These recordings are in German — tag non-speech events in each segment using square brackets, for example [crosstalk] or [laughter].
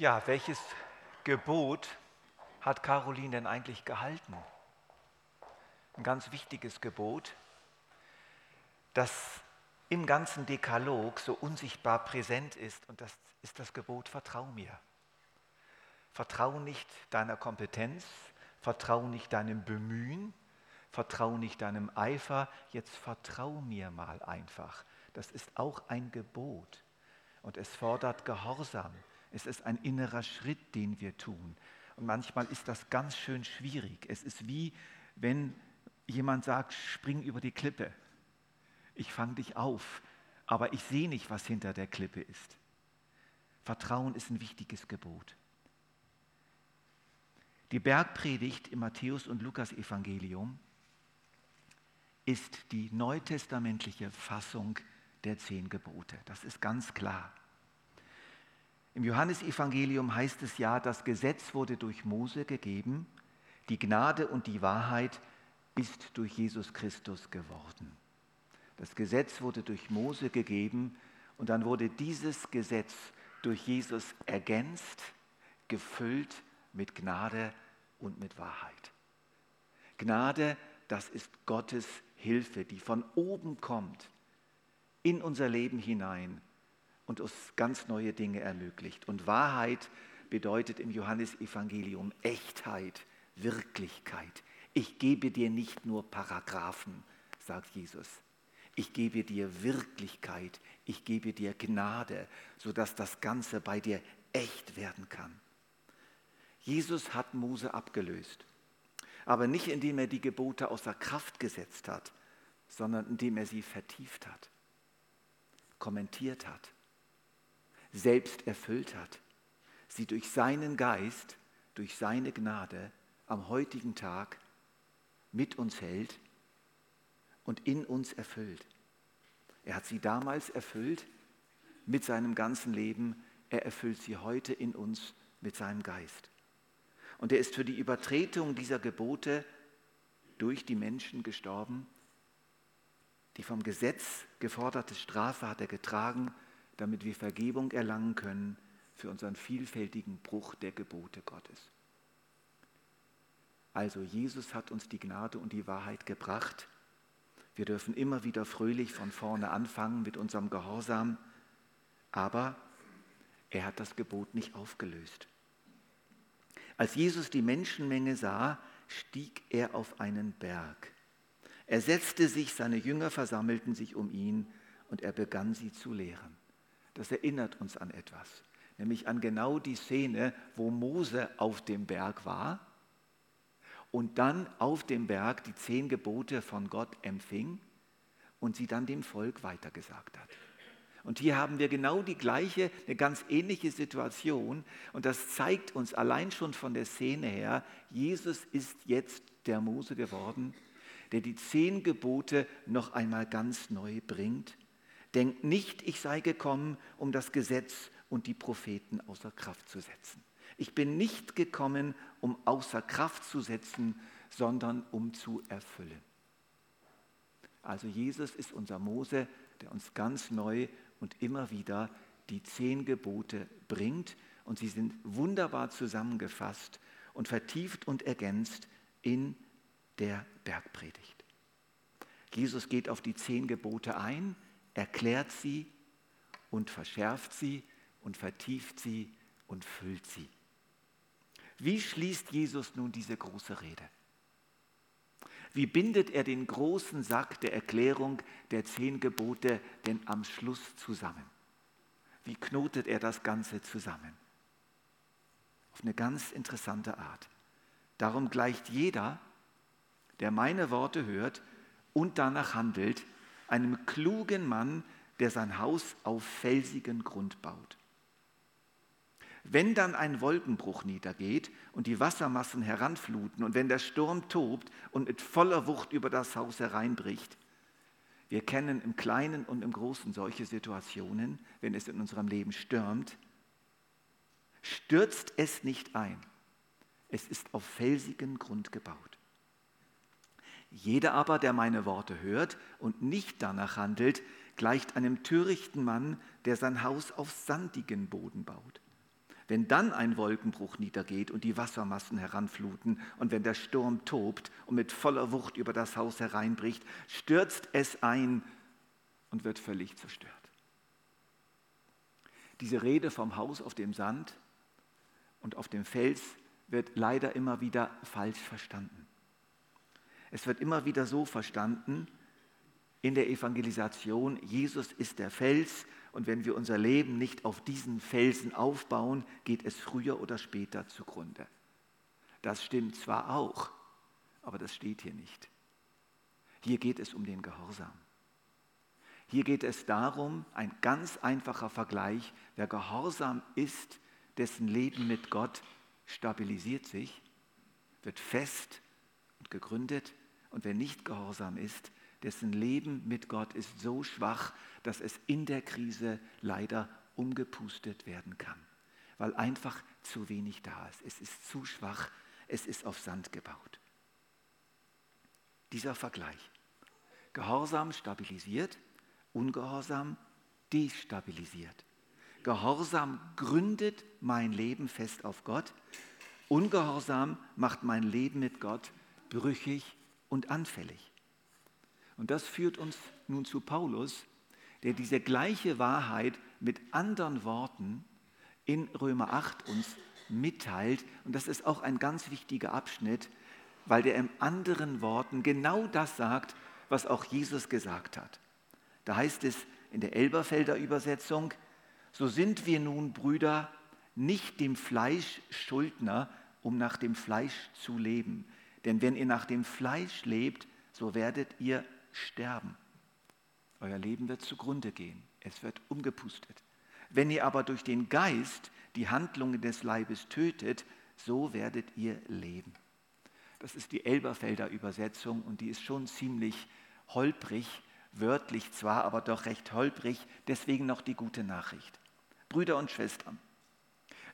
Ja, welches Gebot hat Caroline denn eigentlich gehalten? Ein ganz wichtiges Gebot, das im ganzen Dekalog so unsichtbar präsent ist und das ist das Gebot, vertrau mir. Vertrau nicht deiner Kompetenz, vertrau nicht deinem Bemühen, vertrau nicht deinem Eifer, jetzt vertrau mir mal einfach. Das ist auch ein Gebot und es fordert Gehorsam. Es ist ein innerer Schritt, den wir tun. Und manchmal ist das ganz schön schwierig. Es ist wie, wenn jemand sagt, spring über die Klippe. Ich fange dich auf, aber ich sehe nicht, was hinter der Klippe ist. Vertrauen ist ein wichtiges Gebot. Die Bergpredigt im Matthäus- und Lukas-Evangelium ist die neutestamentliche Fassung der zehn Gebote. Das ist ganz klar. Im Johannesevangelium heißt es ja, das Gesetz wurde durch Mose gegeben, die Gnade und die Wahrheit ist durch Jesus Christus geworden. Das Gesetz wurde durch Mose gegeben und dann wurde dieses Gesetz durch Jesus ergänzt, gefüllt mit Gnade und mit Wahrheit. Gnade, das ist Gottes Hilfe, die von oben kommt in unser Leben hinein und uns ganz neue Dinge ermöglicht. Und Wahrheit bedeutet im Johannesevangelium Echtheit, Wirklichkeit. Ich gebe dir nicht nur Paragraphen, sagt Jesus. Ich gebe dir Wirklichkeit, ich gebe dir Gnade, sodass das Ganze bei dir echt werden kann. Jesus hat Mose abgelöst, aber nicht indem er die Gebote außer Kraft gesetzt hat, sondern indem er sie vertieft hat, kommentiert hat, selbst erfüllt hat, sie durch seinen Geist, durch seine Gnade am heutigen Tag mit uns hält und in uns erfüllt. Er hat sie damals erfüllt mit seinem ganzen Leben, er erfüllt sie heute in uns mit seinem Geist. Und er ist für die Übertretung dieser Gebote durch die Menschen gestorben. Die vom Gesetz geforderte Strafe hat er getragen, damit wir Vergebung erlangen können für unseren vielfältigen Bruch der Gebote Gottes. Also Jesus hat uns die Gnade und die Wahrheit gebracht. Wir dürfen immer wieder fröhlich von vorne anfangen mit unserem Gehorsam, aber er hat das Gebot nicht aufgelöst. Als Jesus die Menschenmenge sah, stieg er auf einen Berg. Er setzte sich, seine Jünger versammelten sich um ihn und er begann sie zu lehren. Das erinnert uns an etwas, nämlich an genau die Szene, wo Mose auf dem Berg war und dann auf dem Berg die zehn Gebote von Gott empfing und sie dann dem Volk weitergesagt hat. Und hier haben wir genau die gleiche, eine ganz ähnliche Situation. Und das zeigt uns allein schon von der Szene her, Jesus ist jetzt der Mose geworden, der die zehn Gebote noch einmal ganz neu bringt. Denkt nicht, ich sei gekommen, um das Gesetz und die Propheten außer Kraft zu setzen. Ich bin nicht gekommen, um außer Kraft zu setzen, sondern um zu erfüllen. Also Jesus ist unser Mose, der uns ganz neu und immer wieder die zehn Gebote bringt. Und sie sind wunderbar zusammengefasst und vertieft und ergänzt in der Bergpredigt. Jesus geht auf die zehn Gebote ein, erklärt sie und verschärft sie und vertieft sie und füllt sie. Wie schließt Jesus nun diese große Rede? Wie bindet er den großen Sack der Erklärung der zehn Gebote denn am Schluss zusammen? Wie knotet er das Ganze zusammen? Auf eine ganz interessante Art. Darum gleicht jeder, der meine Worte hört und danach handelt, einem klugen Mann, der sein Haus auf felsigen Grund baut. Wenn dann ein Wolkenbruch niedergeht und die Wassermassen heranfluten und wenn der Sturm tobt und mit voller Wucht über das Haus hereinbricht, wir kennen im Kleinen und im Großen solche Situationen, wenn es in unserem Leben stürmt, stürzt es nicht ein. Es ist auf felsigen Grund gebaut. Jeder aber, der meine Worte hört und nicht danach handelt, gleicht einem törichten Mann, der sein Haus auf sandigen Boden baut. wenn dann ein Wolkenbruch niedergeht und die Wassermassen heranfluten und wenn der Sturm tobt und mit voller Wucht über das Haus hereinbricht, stürzt es ein und wird völlig zerstört. Diese Rede vom Haus auf dem Sand und auf dem Fels wird leider immer wieder falsch verstanden. Es wird immer wieder so verstanden in der Evangelisation, Jesus ist der Fels und wenn wir unser Leben nicht auf diesen Felsen aufbauen, geht es früher oder später zugrunde. Das stimmt zwar auch, aber das steht hier nicht. Hier geht es um den Gehorsam. Hier geht es darum, ein ganz einfacher Vergleich, wer gehorsam ist, dessen Leben mit Gott stabilisiert sich, wird fest und gegründet und wer nicht gehorsam ist, dessen Leben mit Gott ist so schwach, dass es in der Krise leider umgepustet werden kann, weil einfach zu wenig da ist. Es ist zu schwach, es ist auf Sand gebaut. Dieser Vergleich. Gehorsam stabilisiert, Ungehorsam destabilisiert. Gehorsam gründet mein Leben fest auf Gott, Ungehorsam macht mein Leben mit Gott brüchig und anfällig. Und das führt uns nun zu Paulus, der diese gleiche Wahrheit mit anderen Worten in Römer 8 uns mitteilt. Und das ist auch ein ganz wichtiger Abschnitt, weil der in anderen Worten genau das sagt, was auch Jesus gesagt hat. Da heißt es in der Elberfelder Übersetzung, so sind wir nun Brüder nicht dem Fleisch Schuldner, um nach dem Fleisch zu leben. Denn wenn ihr nach dem Fleisch lebt, so werdet ihr sterben. Euer Leben wird zugrunde gehen. Es wird umgepustet. Wenn ihr aber durch den Geist die Handlungen des Leibes tötet, so werdet ihr leben. Das ist die Elberfelder Übersetzung und die ist schon ziemlich holprig, wörtlich zwar, aber doch recht holprig, deswegen noch die gute Nachricht. Brüder und Schwestern,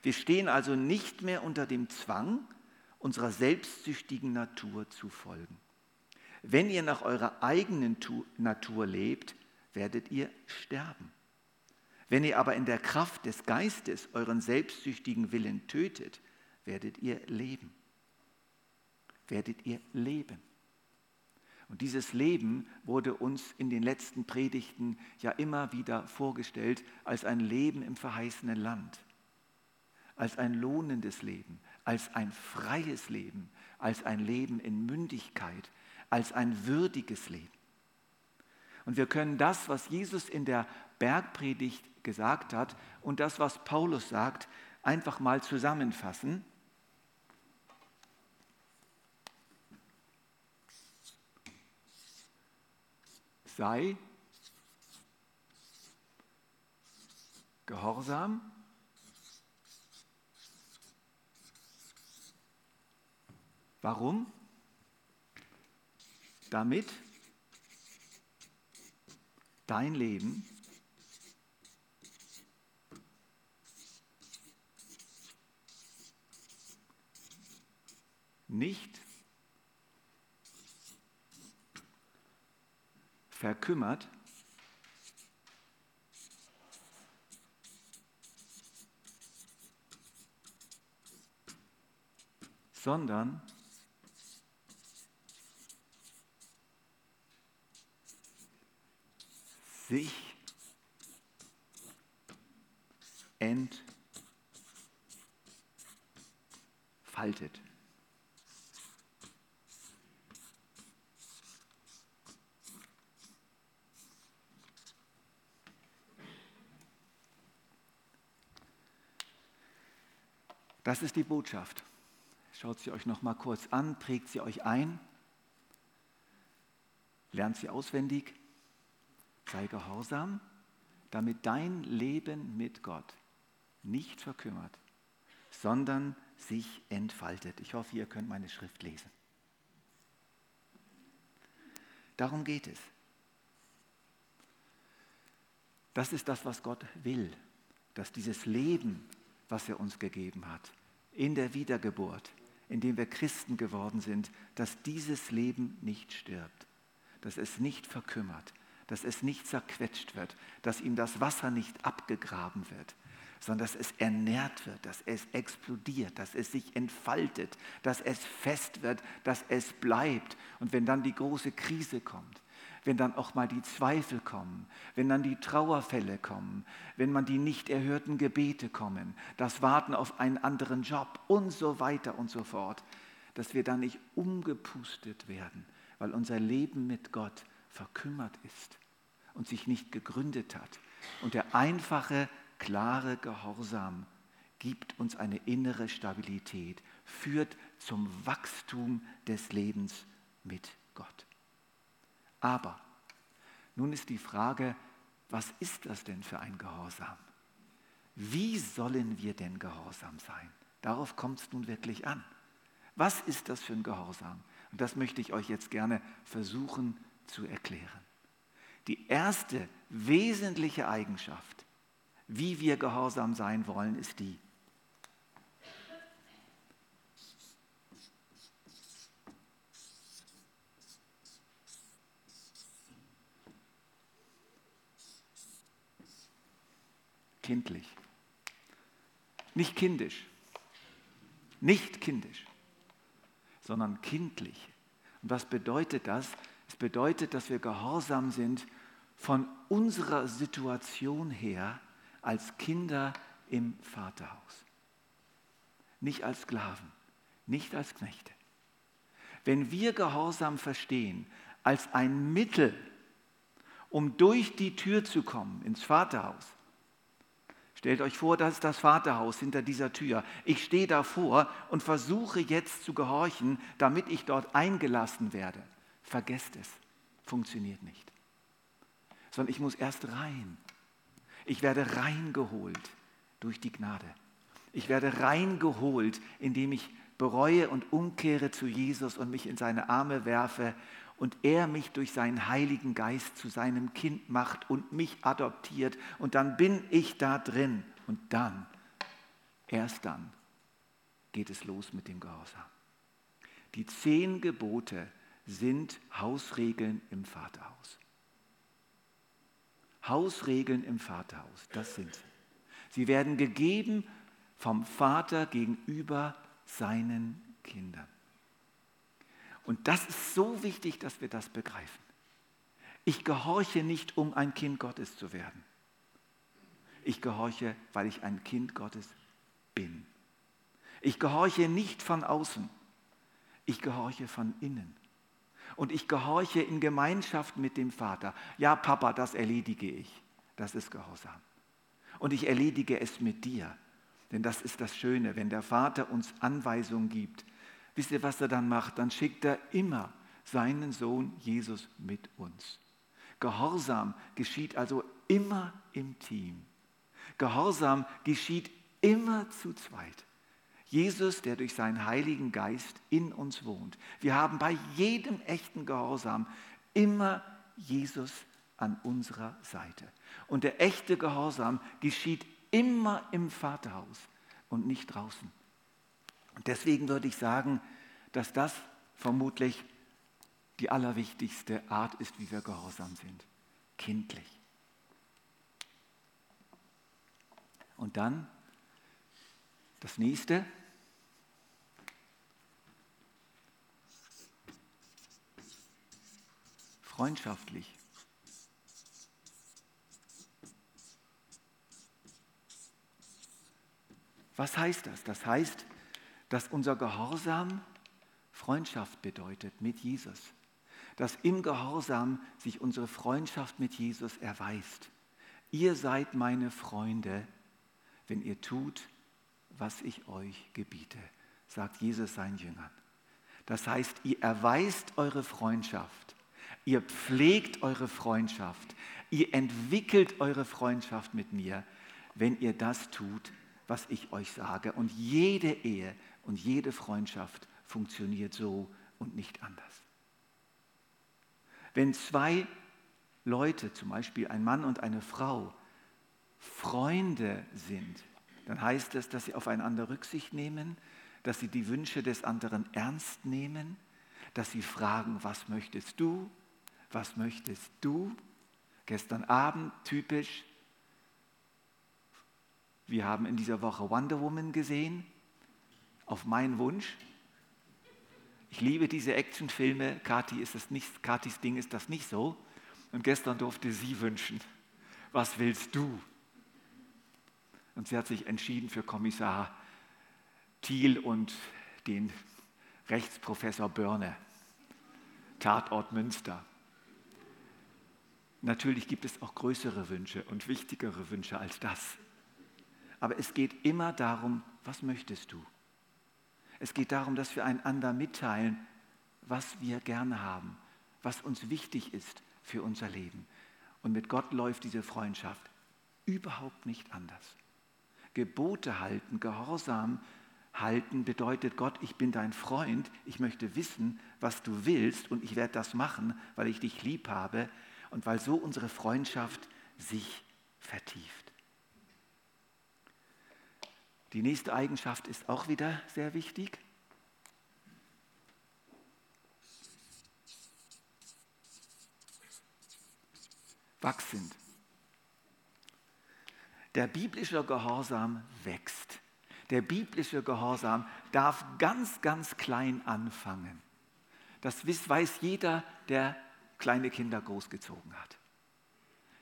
wir stehen also nicht mehr unter dem Zwang, unserer selbstsüchtigen Natur zu folgen. Wenn ihr nach eurer eigenen Natur lebt, werdet ihr sterben. Wenn ihr aber in der Kraft des Geistes euren selbstsüchtigen Willen tötet, werdet ihr leben. Werdet ihr leben. Und dieses Leben wurde uns in den letzten Predigten ja immer wieder vorgestellt als ein Leben im verheißenen Land, als ein lohnendes Leben, als ein freies Leben, als ein Leben in Mündigkeit, als ein würdiges Leben. Und wir können das, was Jesus in der Bergpredigt gesagt hat und das, was Paulus sagt, einfach mal zusammenfassen sei gehorsam, Warum? Damit dein Leben nicht verkümmert, sondern sich entfaltet. Das ist die Botschaft. Schaut sie euch noch mal kurz an, prägt sie euch ein, lernt sie auswendig, sei gehorsam, damit dein Leben mit Gott nicht verkümmert, sondern sich entfaltet. Ich hoffe, ihr könnt meine Schrift lesen. Darum geht es. Das ist das, was Gott will, dass dieses Leben, was er uns gegeben hat, in der Wiedergeburt, in dem wir Christen geworden sind, dass dieses Leben nicht stirbt, dass es nicht verkümmert, dass es nicht zerquetscht wird, dass ihm das Wasser nicht abgegraben wird, sondern dass es ernährt wird, dass es explodiert, dass es sich entfaltet, dass es fest wird, dass es bleibt. Und wenn dann die große Krise kommt, wenn dann auch mal die Zweifel kommen, wenn dann die Trauerfälle kommen, wenn man die nicht erhörten Gebete kommen, das Warten auf einen anderen Job und so weiter und so fort, dass wir dann nicht umgepustet werden, weil unser Leben mit Gott verkümmert ist und sich nicht gegründet hat. Und der einfache, klare Gehorsam gibt uns eine innere Stabilität, führt zum Wachstum des Lebens mit Gott. Aber nun ist die Frage, was ist das denn für ein Gehorsam? Wie sollen wir denn gehorsam sein? Darauf kommt es nun wirklich an. Was ist das für ein Gehorsam? Und das möchte ich euch jetzt gerne versuchen zu erklären. Die erste wesentliche Eigenschaft, wie wir gehorsam sein wollen, ist die, kindlich. Nicht kindisch. Nicht kindisch, sondern kindlich. Und was bedeutet das? Es bedeutet, dass wir gehorsam sind von unserer Situation her als Kinder im Vaterhaus. Nicht als Sklaven, nicht als Knechte. Wenn wir Gehorsam verstehen als ein Mittel, um durch die Tür zu kommen ins Vaterhaus, Stellt euch vor, das ist das Vaterhaus hinter dieser Tür. Ich stehe davor und versuche jetzt zu gehorchen, damit ich dort eingelassen werde. Vergesst es, funktioniert nicht. Sondern ich muss erst rein. Ich werde reingeholt durch die Gnade. Ich werde reingeholt, indem ich bereue und umkehre zu Jesus und mich in seine Arme werfe und er mich durch seinen Heiligen Geist zu seinem Kind macht und mich adoptiert und dann bin ich da drin und dann, erst dann geht es los mit dem Gehorsam. Die zehn Gebote sind Hausregeln im Vaterhaus. Hausregeln im Vaterhaus, das sind sie. Sie werden gegeben vom Vater gegenüber seinen Kindern. Und das ist so wichtig, dass wir das begreifen. Ich gehorche nicht, um ein Kind Gottes zu werden. Ich gehorche, weil ich ein Kind Gottes bin. Ich gehorche nicht von außen. Ich gehorche von innen. Und ich gehorche in Gemeinschaft mit dem Vater. Ja, Papa, das erledige ich. Das ist Gehorsam. Und ich erledige es mit dir. Denn das ist das Schöne, wenn der Vater uns Anweisungen gibt, Wisst ihr, was er dann macht? Dann schickt er immer seinen Sohn Jesus mit uns. Gehorsam geschieht also immer im Team. Gehorsam geschieht immer zu zweit. Jesus, der durch seinen Heiligen Geist in uns wohnt. Wir haben bei jedem echten Gehorsam immer Jesus an unserer Seite. Und der echte Gehorsam geschieht immer im Vaterhaus und nicht draußen. Und deswegen würde ich sagen, dass das vermutlich die allerwichtigste Art ist, wie wir gehorsam sind. Kindlich. Und dann das nächste. Freundschaftlich. Was heißt das? Das heißt, dass unser Gehorsam Freundschaft bedeutet mit Jesus. Dass im Gehorsam sich unsere Freundschaft mit Jesus erweist. Ihr seid meine Freunde, wenn ihr tut, was ich euch gebiete, sagt Jesus seinen Jüngern. Das heißt, ihr erweist eure Freundschaft, ihr pflegt eure Freundschaft, ihr entwickelt eure Freundschaft mit mir, wenn ihr das tut, was ich euch sage. Und jede Ehe und jede Freundschaft funktioniert so und nicht anders. Wenn zwei Leute, zum Beispiel ein Mann und eine Frau, Freunde sind, dann heißt es, dass sie aufeinander Rücksicht nehmen, dass sie die Wünsche des anderen ernst nehmen, dass sie fragen, was möchtest du, was möchtest du. Gestern Abend typisch Wir haben in dieser Woche Wonder Woman gesehen, auf meinen Wunsch. Ich liebe diese Actionfilme. Kathi ist das nicht, Kathis Ding ist das nicht so. Und gestern durfte sie wünschen, was willst du? Und sie hat sich entschieden für Kommissar Thiel und den Rechtsprofessor Börne. Tatort Münster. Natürlich gibt es auch größere Wünsche und wichtigere Wünsche als das. Aber es geht immer darum, was möchtest du? Es geht darum, dass wir einander mitteilen, was wir gerne haben, was uns wichtig ist für unser Leben. Und mit Gott läuft diese Freundschaft überhaupt nicht anders. Gebote halten, Gehorsam halten bedeutet Gott, ich bin dein Freund, ich möchte wissen, was du willst und ich werde das machen, weil ich dich lieb habe und weil so unsere Freundschaft sich vertieft. Die nächste Eigenschaft ist auch wieder sehr wichtig. Wachsend. Der biblische Gehorsam wächst. Der biblische Gehorsam darf ganz, ganz klein anfangen. Das weiß jeder, der kleine Kinder großgezogen hat.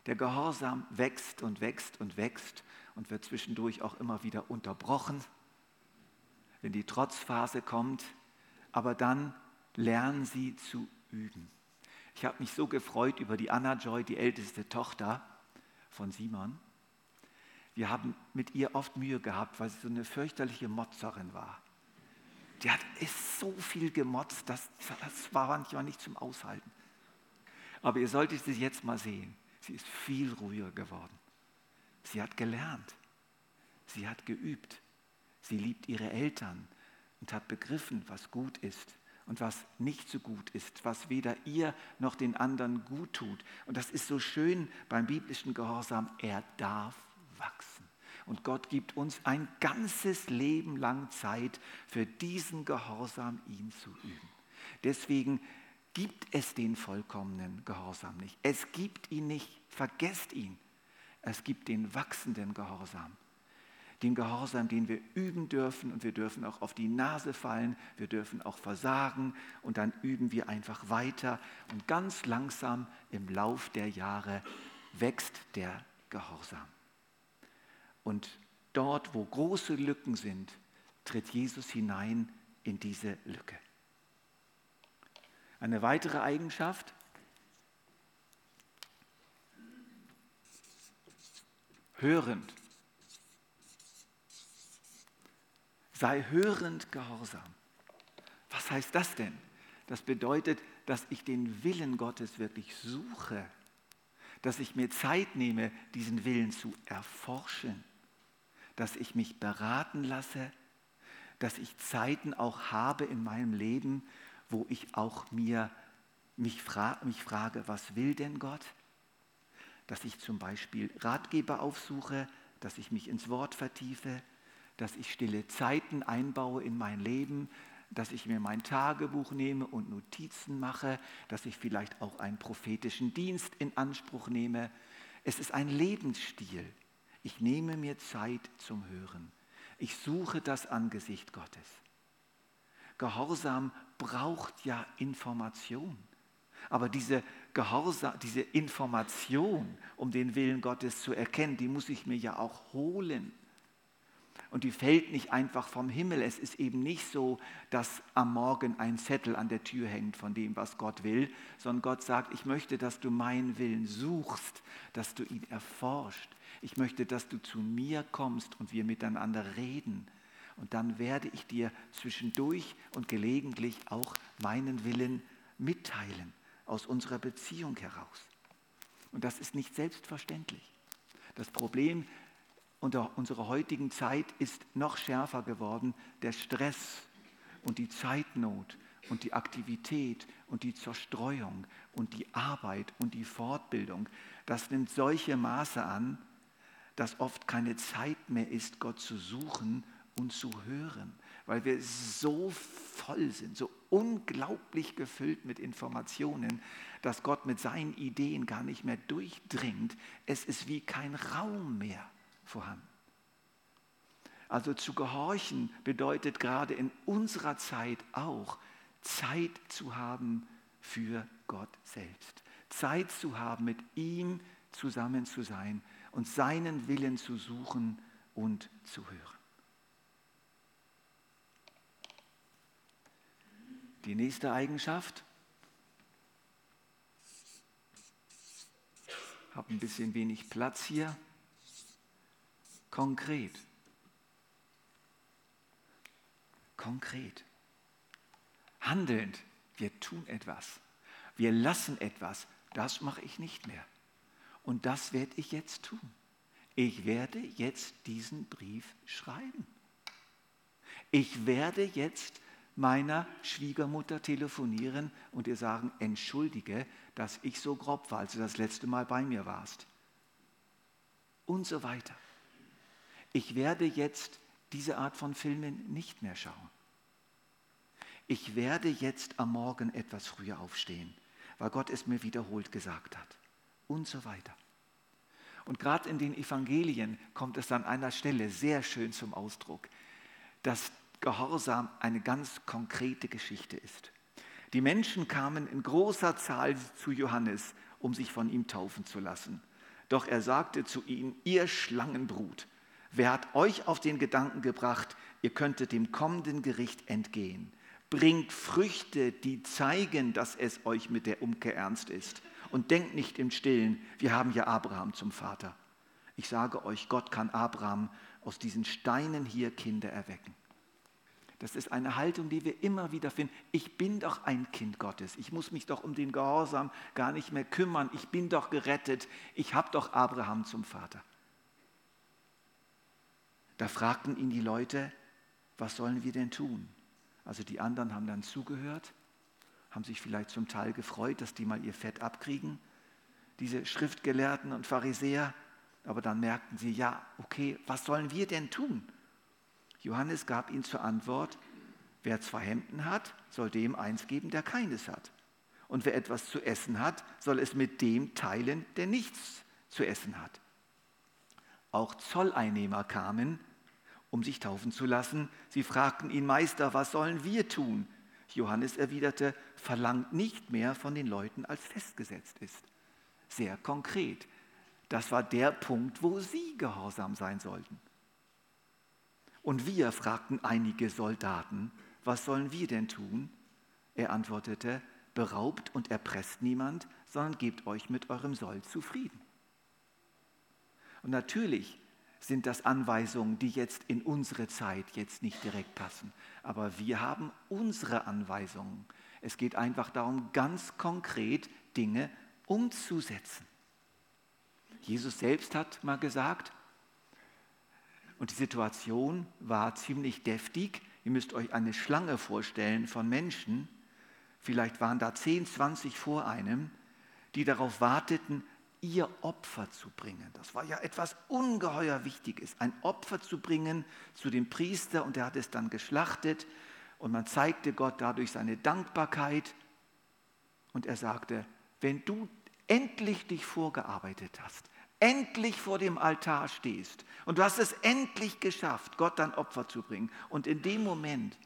Der Gehorsam wächst und wächst und wächst und wird zwischendurch auch immer wieder unterbrochen, wenn die Trotzphase kommt. Aber dann lernen sie zu üben. Ich habe mich so gefreut über die Anna Joy, die älteste Tochter von Simon. Wir haben mit ihr oft Mühe gehabt, weil sie so eine fürchterliche Motzerin war. Die hat so viel gemotzt, das, das war manchmal nicht zum Aushalten. Aber ihr solltet sie jetzt mal sehen. Sie ist viel ruhiger geworden. Sie hat gelernt. Sie hat geübt. Sie liebt ihre Eltern und hat begriffen, was gut ist und was nicht so gut ist, was weder ihr noch den anderen gut tut. Und das ist so schön beim biblischen Gehorsam. Er darf wachsen. Und Gott gibt uns ein ganzes Leben lang Zeit für diesen Gehorsam, ihn zu üben. Deswegen gibt es den vollkommenen Gehorsam nicht. Es gibt ihn nicht. Vergesst ihn. Es gibt den wachsenden Gehorsam. Den Gehorsam, den wir üben dürfen und wir dürfen auch auf die Nase fallen, wir dürfen auch versagen und dann üben wir einfach weiter und ganz langsam im Lauf der Jahre wächst der Gehorsam. Und dort, wo große Lücken sind, tritt Jesus hinein in diese Lücke. Eine weitere Eigenschaft, hörend. Sei hörend gehorsam. Was heißt das denn? Das bedeutet, dass ich den Willen Gottes wirklich suche, dass ich mir Zeit nehme, diesen Willen zu erforschen dass ich mich beraten lasse, dass ich Zeiten auch habe in meinem Leben, wo ich auch mir mich, fra mich frage, was will denn Gott? Dass ich zum Beispiel Ratgeber aufsuche, dass ich mich ins Wort vertiefe, dass ich stille Zeiten einbaue in mein Leben, dass ich mir mein Tagebuch nehme und Notizen mache, dass ich vielleicht auch einen prophetischen Dienst in Anspruch nehme. Es ist ein Lebensstil. Ich nehme mir Zeit zum Hören. Ich suche das Angesicht Gottes. Gehorsam braucht ja Information. Aber diese, Gehorsam, diese Information, um den Willen Gottes zu erkennen, die muss ich mir ja auch holen. Und die fällt nicht einfach vom Himmel. Es ist eben nicht so, dass am Morgen ein Zettel an der Tür hängt von dem, was Gott will, sondern Gott sagt, ich möchte, dass du meinen Willen suchst, dass du ihn erforscht, ich möchte, dass du zu mir kommst und wir miteinander reden. Und dann werde ich dir zwischendurch und gelegentlich auch meinen Willen mitteilen, aus unserer Beziehung heraus. Und das ist nicht selbstverständlich. Das Problem unserer heutigen Zeit ist noch schärfer geworden, der Stress und die Zeitnot und die Aktivität und die Zerstreuung und die Arbeit und die Fortbildung. Das nimmt solche Maße an, dass oft keine Zeit mehr ist, Gott zu suchen und zu hören, weil wir so voll sind, so unglaublich gefüllt mit Informationen, dass Gott mit seinen Ideen gar nicht mehr durchdringt. Es ist wie kein Raum mehr vorhanden. Also zu gehorchen bedeutet gerade in unserer Zeit auch Zeit zu haben für Gott selbst. Zeit zu haben, mit ihm zusammen zu sein und seinen Willen zu suchen und zu hören. Die nächste Eigenschaft, habe ein bisschen wenig Platz hier, konkret. Konkret. Handelnd. Wir tun etwas. Wir lassen etwas. Das mache ich nicht mehr. Und das werde ich jetzt tun. Ich werde jetzt diesen Brief schreiben. Ich werde jetzt meiner Schwiegermutter telefonieren und ihr sagen, entschuldige, dass ich so grob war, als du das letzte Mal bei mir warst. Und so weiter. Ich werde jetzt diese Art von Filmen nicht mehr schauen. Ich werde jetzt am Morgen etwas früher aufstehen, weil Gott es mir wiederholt gesagt hat. Und so weiter. Und gerade in den Evangelien kommt es an einer Stelle sehr schön zum Ausdruck, dass Gehorsam eine ganz konkrete Geschichte ist. Die Menschen kamen in großer Zahl zu Johannes, um sich von ihm taufen zu lassen. Doch er sagte zu ihnen, ihr Schlangenbrut, wer hat euch auf den Gedanken gebracht, ihr könntet dem kommenden Gericht entgehen? Bringt Früchte, die zeigen, dass es euch mit der Umkehr ernst ist. Und denkt nicht im Stillen, wir haben ja Abraham zum Vater. Ich sage euch, Gott kann Abraham aus diesen Steinen hier Kinder erwecken. Das ist eine Haltung, die wir immer wieder finden. Ich bin doch ein Kind Gottes. Ich muss mich doch um den Gehorsam gar nicht mehr kümmern. Ich bin doch gerettet. Ich habe doch Abraham zum Vater. Da fragten ihn die Leute, was sollen wir denn tun? Also die anderen haben dann zugehört, haben sich vielleicht zum Teil gefreut, dass die mal ihr Fett abkriegen, diese Schriftgelehrten und Pharisäer. Aber dann merkten sie, ja, okay, was sollen wir denn tun? Johannes gab ihnen zur Antwort, wer zwei Hemden hat, soll dem eins geben, der keines hat. Und wer etwas zu essen hat, soll es mit dem teilen, der nichts zu essen hat. Auch Zolleinnehmer kamen, um sich taufen zu lassen. Sie fragten ihn, Meister, was sollen wir tun? Johannes erwiderte, verlangt nicht mehr von den Leuten, als festgesetzt ist. Sehr konkret. Das war der Punkt, wo sie gehorsam sein sollten. Und wir, fragten einige Soldaten, was sollen wir denn tun? Er antwortete, beraubt und erpresst niemand, sondern gebt euch mit eurem Soll zufrieden. Und natürlich sind das Anweisungen, die jetzt in unsere Zeit jetzt nicht direkt passen. Aber wir haben unsere Anweisungen. Es geht einfach darum, ganz konkret Dinge umzusetzen. Jesus selbst hat mal gesagt, und die Situation war ziemlich deftig. Ihr müsst euch eine Schlange vorstellen von Menschen. Vielleicht waren da 10, 20 vor einem, die darauf warteten, ihr Opfer zu bringen. Das war ja etwas ungeheuer Wichtiges, ein Opfer zu bringen zu dem Priester und der hat es dann geschlachtet und man zeigte Gott dadurch seine Dankbarkeit und er sagte, wenn du endlich dich vorgearbeitet hast, endlich vor dem Altar stehst und du hast es endlich geschafft, Gott dein Opfer zu bringen und in dem Moment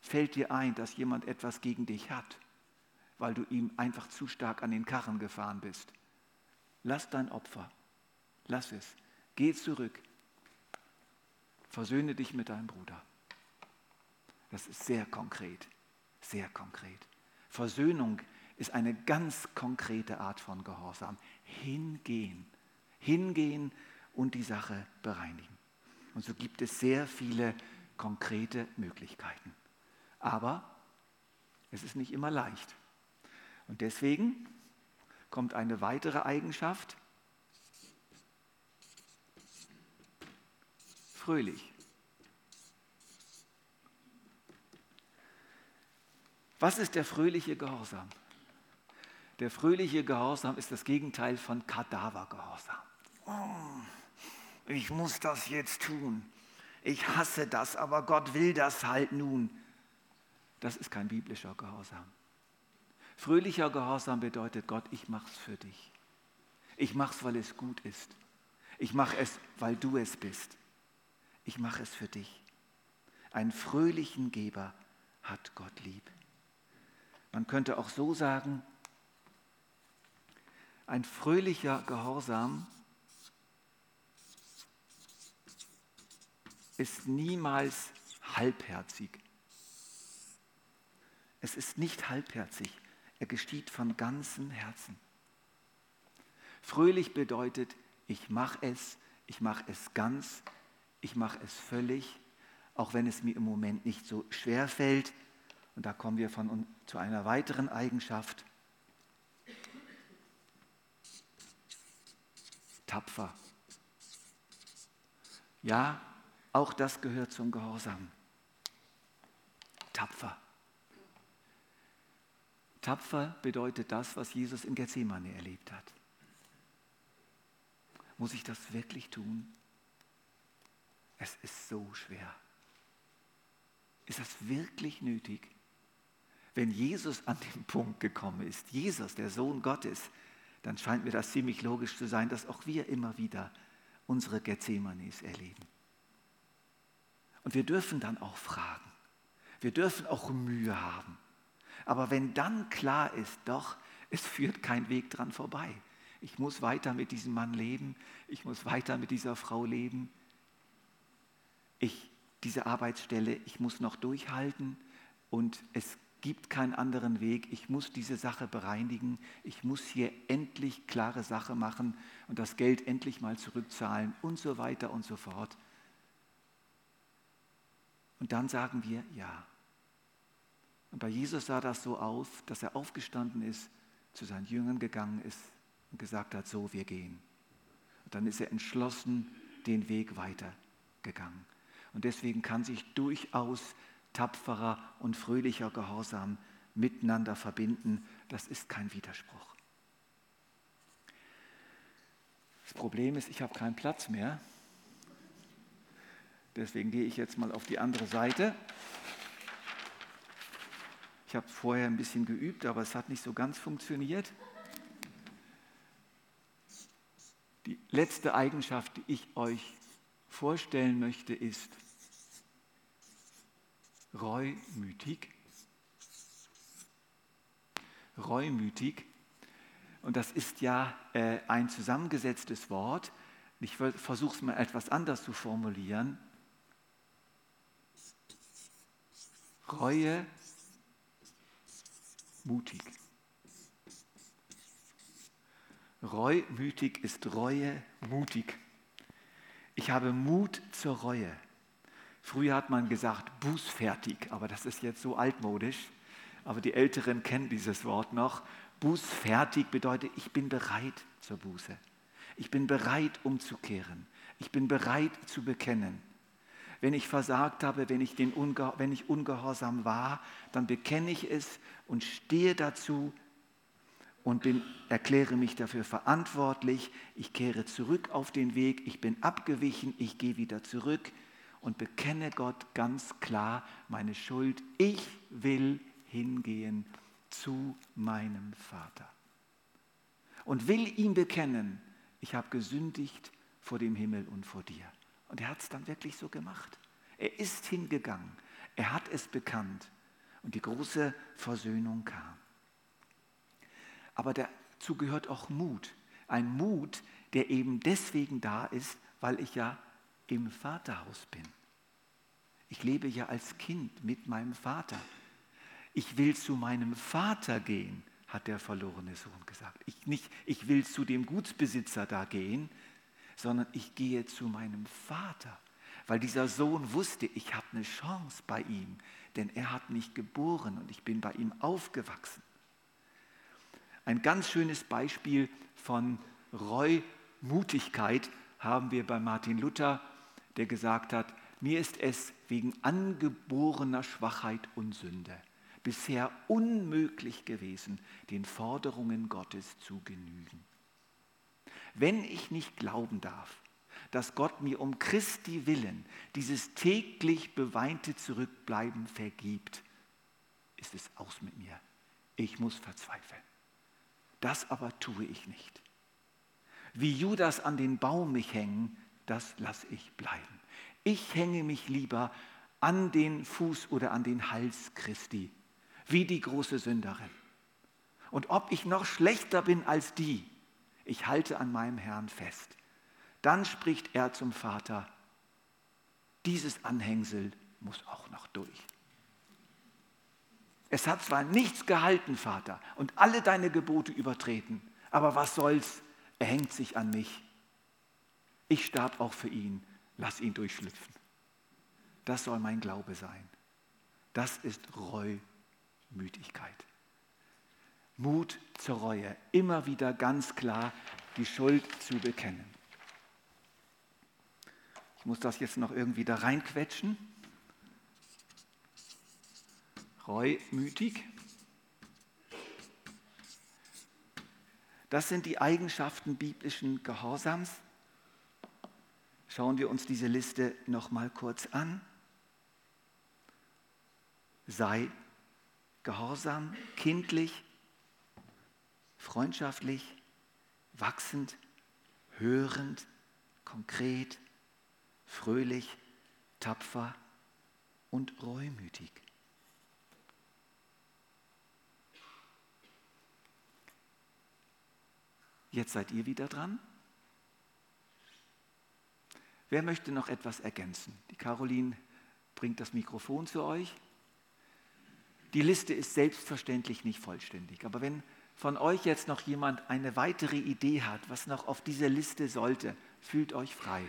fällt dir ein, dass jemand etwas gegen dich hat, weil du ihm einfach zu stark an den Karren gefahren bist. Lass dein Opfer, lass es, geh zurück, versöhne dich mit deinem Bruder. Das ist sehr konkret, sehr konkret. Versöhnung ist eine ganz konkrete Art von Gehorsam. Hingehen hingehen und die Sache bereinigen. Und so gibt es sehr viele konkrete Möglichkeiten. Aber es ist nicht immer leicht. Und deswegen kommt eine weitere Eigenschaft. Fröhlich. Was ist der fröhliche Gehorsam? Der fröhliche Gehorsam ist das Gegenteil von Kadavergehorsam oh, ich muss das jetzt tun. Ich hasse das, aber Gott will das halt nun. Das ist kein biblischer Gehorsam. Fröhlicher Gehorsam bedeutet Gott, ich mach's für dich. Ich mach's, weil es gut ist. Ich mache es, weil du es bist. ich mache es für dich. Einen fröhlichen Geber hat Gott lieb. Man könnte auch so sagen, ein fröhlicher Gehorsam ist niemals halbherzig. Es ist nicht halbherzig, er geschieht von ganzem Herzen. Fröhlich bedeutet, ich mache es, ich mache es ganz, ich mache es völlig, auch wenn es mir im Moment nicht so schwer fällt. Und da kommen wir von, zu einer weiteren Eigenschaft. Tapfer. Ja, auch das gehört zum Gehorsam. Tapfer. Tapfer bedeutet das, was Jesus in Gethsemane erlebt hat. Muss ich das wirklich tun? Es ist so schwer. Ist das wirklich nötig? Wenn Jesus an den Punkt gekommen ist, Jesus, der Sohn Gottes, dann scheint mir das ziemlich logisch zu sein, dass auch wir immer wieder unsere Gethsemanes erleben. Und wir dürfen dann auch fragen. Wir dürfen auch Mühe haben. Aber wenn dann klar ist, doch, es führt kein Weg dran vorbei. Ich muss weiter mit diesem Mann leben. Ich muss weiter mit dieser Frau leben. Ich, diese Arbeitsstelle, ich muss noch durchhalten und es gibt keinen anderen Weg. Ich muss diese Sache bereinigen. Ich muss hier endlich klare Sache machen und das Geld endlich mal zurückzahlen und so weiter und so fort. Und dann sagen wir ja. Und bei Jesus sah das so aus, dass er aufgestanden ist, zu seinen Jüngern gegangen ist und gesagt hat, so, wir gehen. Und dann ist er entschlossen den Weg weitergegangen. Und deswegen kann sich durchaus tapferer und fröhlicher Gehorsam miteinander verbinden. Das ist kein Widerspruch. Das Problem ist, ich habe keinen Platz mehr. Deswegen gehe ich jetzt mal auf die andere Seite. Ich habe vorher ein bisschen geübt, aber es hat nicht so ganz funktioniert. Die letzte Eigenschaft, die ich euch vorstellen möchte, ist reumütig. Reumütig. Und das ist ja äh, ein zusammengesetztes Wort. Ich versuche es mal etwas anders zu formulieren. Reue, mutig. Reumütig ist Reue, mutig. Ich habe Mut zur Reue. Früher hat man gesagt bußfertig, aber das ist jetzt so altmodisch. Aber die Älteren kennen dieses Wort noch. Bußfertig bedeutet, ich bin bereit zur Buße. Ich bin bereit umzukehren. Ich bin bereit zu bekennen. Wenn ich versagt habe, wenn ich, den Unge wenn ich ungehorsam war, dann bekenne ich es und stehe dazu und bin, erkläre mich dafür verantwortlich. Ich kehre zurück auf den Weg, ich bin abgewichen, ich gehe wieder zurück und bekenne Gott ganz klar meine Schuld. Ich will hingehen zu meinem Vater und will ihm bekennen, ich habe gesündigt vor dem Himmel und vor dir. Und er hat es dann wirklich so gemacht. Er ist hingegangen. Er hat es bekannt. Und die große Versöhnung kam. Aber dazu gehört auch Mut. Ein Mut, der eben deswegen da ist, weil ich ja im Vaterhaus bin. Ich lebe ja als Kind mit meinem Vater. Ich will zu meinem Vater gehen, hat der verlorene Sohn gesagt. Ich, nicht, ich will zu dem Gutsbesitzer da gehen, sondern ich gehe zu meinem Vater, weil dieser Sohn wusste, ich habe eine Chance bei ihm, denn er hat mich geboren und ich bin bei ihm aufgewachsen. Ein ganz schönes Beispiel von Reumutigkeit haben wir bei Martin Luther, der gesagt hat, mir ist es wegen angeborener Schwachheit und Sünde bisher unmöglich gewesen, den Forderungen Gottes zu genügen. Wenn ich nicht glauben darf, dass Gott mir um Christi willen dieses täglich beweinte Zurückbleiben vergibt, ist es aus mit mir. Ich muss verzweifeln. Das aber tue ich nicht. Wie Judas an den Baum mich hängen, das lasse ich bleiben. Ich hänge mich lieber an den Fuß oder an den Hals Christi, wie die große Sünderin. Und ob ich noch schlechter bin als die, ich halte an meinem Herrn fest. Dann spricht er zum Vater, dieses Anhängsel muss auch noch durch. Es hat zwar nichts gehalten, Vater, und alle deine Gebote übertreten, aber was soll's, er hängt sich an mich. Ich starb auch für ihn, lass ihn durchschlüpfen. Das soll mein Glaube sein. Das ist Reumütigkeit. Mut zur Reue, immer wieder ganz klar die Schuld zu bekennen. Ich muss das jetzt noch irgendwie da reinquetschen. Reumütig. Das sind die Eigenschaften biblischen Gehorsams. Schauen wir uns diese Liste noch mal kurz an sei gehorsam, kindlich, freundschaftlich, wachsend, hörend, konkret, fröhlich, tapfer und reumütig. Jetzt seid ihr wieder dran. Wer möchte noch etwas ergänzen? Die Caroline bringt das Mikrofon zu euch. Die Liste ist selbstverständlich nicht vollständig. Aber wenn von euch jetzt noch jemand eine weitere Idee hat, was noch auf dieser Liste sollte, fühlt euch frei.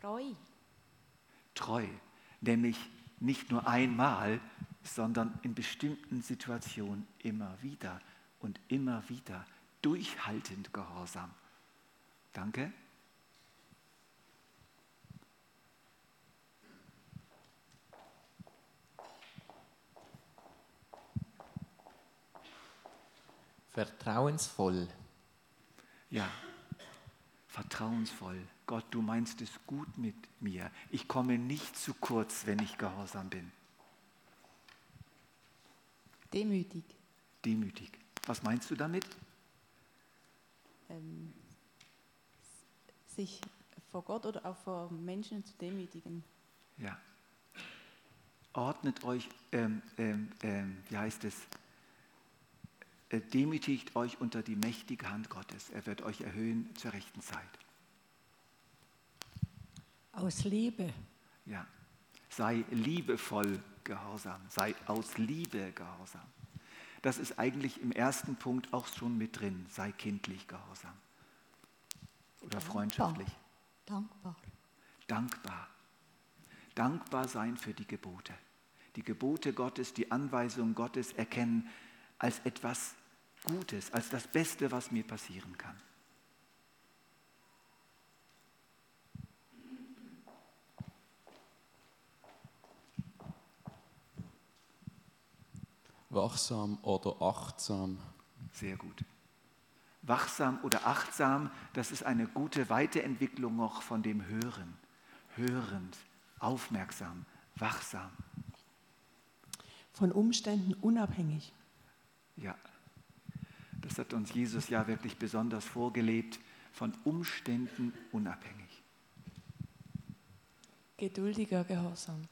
Treu. Treu, nämlich nicht nur einmal, sondern in bestimmten Situationen immer wieder und immer wieder durchhaltend gehorsam. Danke. Vertrauensvoll. Ja, vertrauensvoll. Gott, du meinst es gut mit mir. Ich komme nicht zu kurz, wenn ich gehorsam bin. Demütig. Demütig. Was meinst du damit? Ähm, sich vor Gott oder auch vor Menschen zu demütigen. Ja. Ordnet euch, ähm, ähm, ähm wie heißt es, demütigt euch unter die mächtige Hand Gottes. Er wird euch erhöhen zur rechten Zeit. Aus Liebe. Ja. Sei liebevoll gehorsam. Sei aus Liebe gehorsam. Das ist eigentlich im ersten Punkt auch schon mit drin. Sei kindlich gehorsam. Oder freundschaftlich. Dankbar. Dankbar. Dankbar sein für die Gebote. Die Gebote Gottes, die Anweisungen Gottes erkennen als etwas Gutes, als das Beste, was mir passieren kann. Wachsam oder achtsam. Sehr gut. Wachsam oder achtsam, das ist eine gute Weiterentwicklung noch von dem Hören. Hörend, aufmerksam, wachsam. Von Umständen unabhängig. Ja, das hat uns Jesus ja wirklich besonders vorgelebt, von Umständen unabhängig. Geduldiger Gehorsam.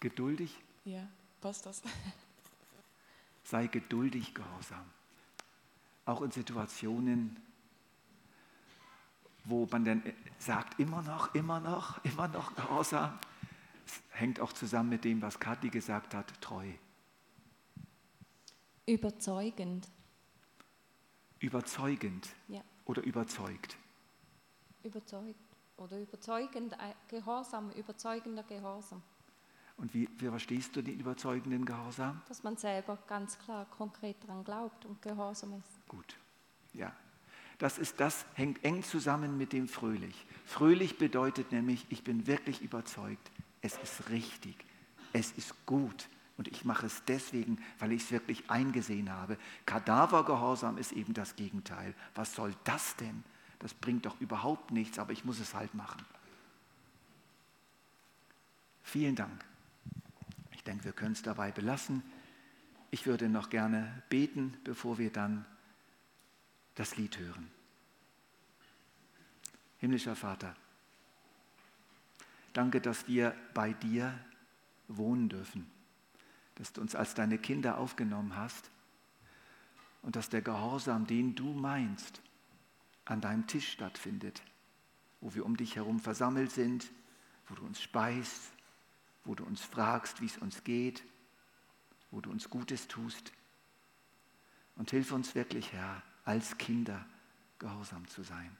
Geduldig? Ja, passt das. [laughs] Sei geduldig gehorsam. Auch in Situationen, wo man dann sagt, immer noch, immer noch, immer noch gehorsam. Es hängt auch zusammen mit dem, was Kathi gesagt hat, treu. Überzeugend. Überzeugend ja. oder überzeugt? Überzeugt oder überzeugend, äh, Gehorsam, überzeugender Gehorsam. Und wie, wie verstehst du den überzeugenden Gehorsam? Dass man selber ganz klar, konkret daran glaubt und gehorsam ist. Gut, ja. Das, ist, das hängt eng zusammen mit dem fröhlich. Fröhlich bedeutet nämlich, ich bin wirklich überzeugt, es ist richtig, es ist gut, und ich mache es deswegen, weil ich es wirklich eingesehen habe. Kadavergehorsam ist eben das Gegenteil. Was soll das denn? Das bringt doch überhaupt nichts, aber ich muss es halt machen. Vielen Dank. Ich denke, wir können es dabei belassen. Ich würde noch gerne beten, bevor wir dann das Lied hören. Himmlischer Vater, danke, dass wir bei dir wohnen dürfen, dass du uns als deine Kinder aufgenommen hast und dass der Gehorsam, den du meinst, an deinem Tisch stattfindet, wo wir um dich herum versammelt sind, wo du uns speist, wo du uns fragst, wie es uns geht, wo du uns Gutes tust. Und hilf uns wirklich, Herr, als Kinder gehorsam zu sein.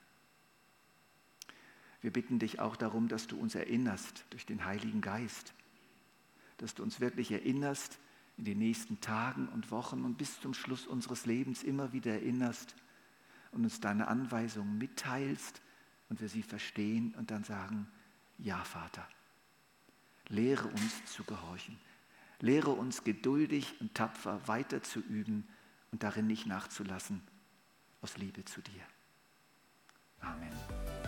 Wir bitten dich auch darum, dass du uns erinnerst durch den Heiligen Geist, dass du uns wirklich erinnerst in den nächsten Tagen und Wochen und bis zum Schluss unseres Lebens immer wieder erinnerst und uns deine Anweisungen mitteilst und wir sie verstehen und dann sagen, ja Vater, lehre uns zu gehorchen, lehre uns geduldig und tapfer weiter zu üben und darin nicht nachzulassen, aus Liebe zu dir. Amen.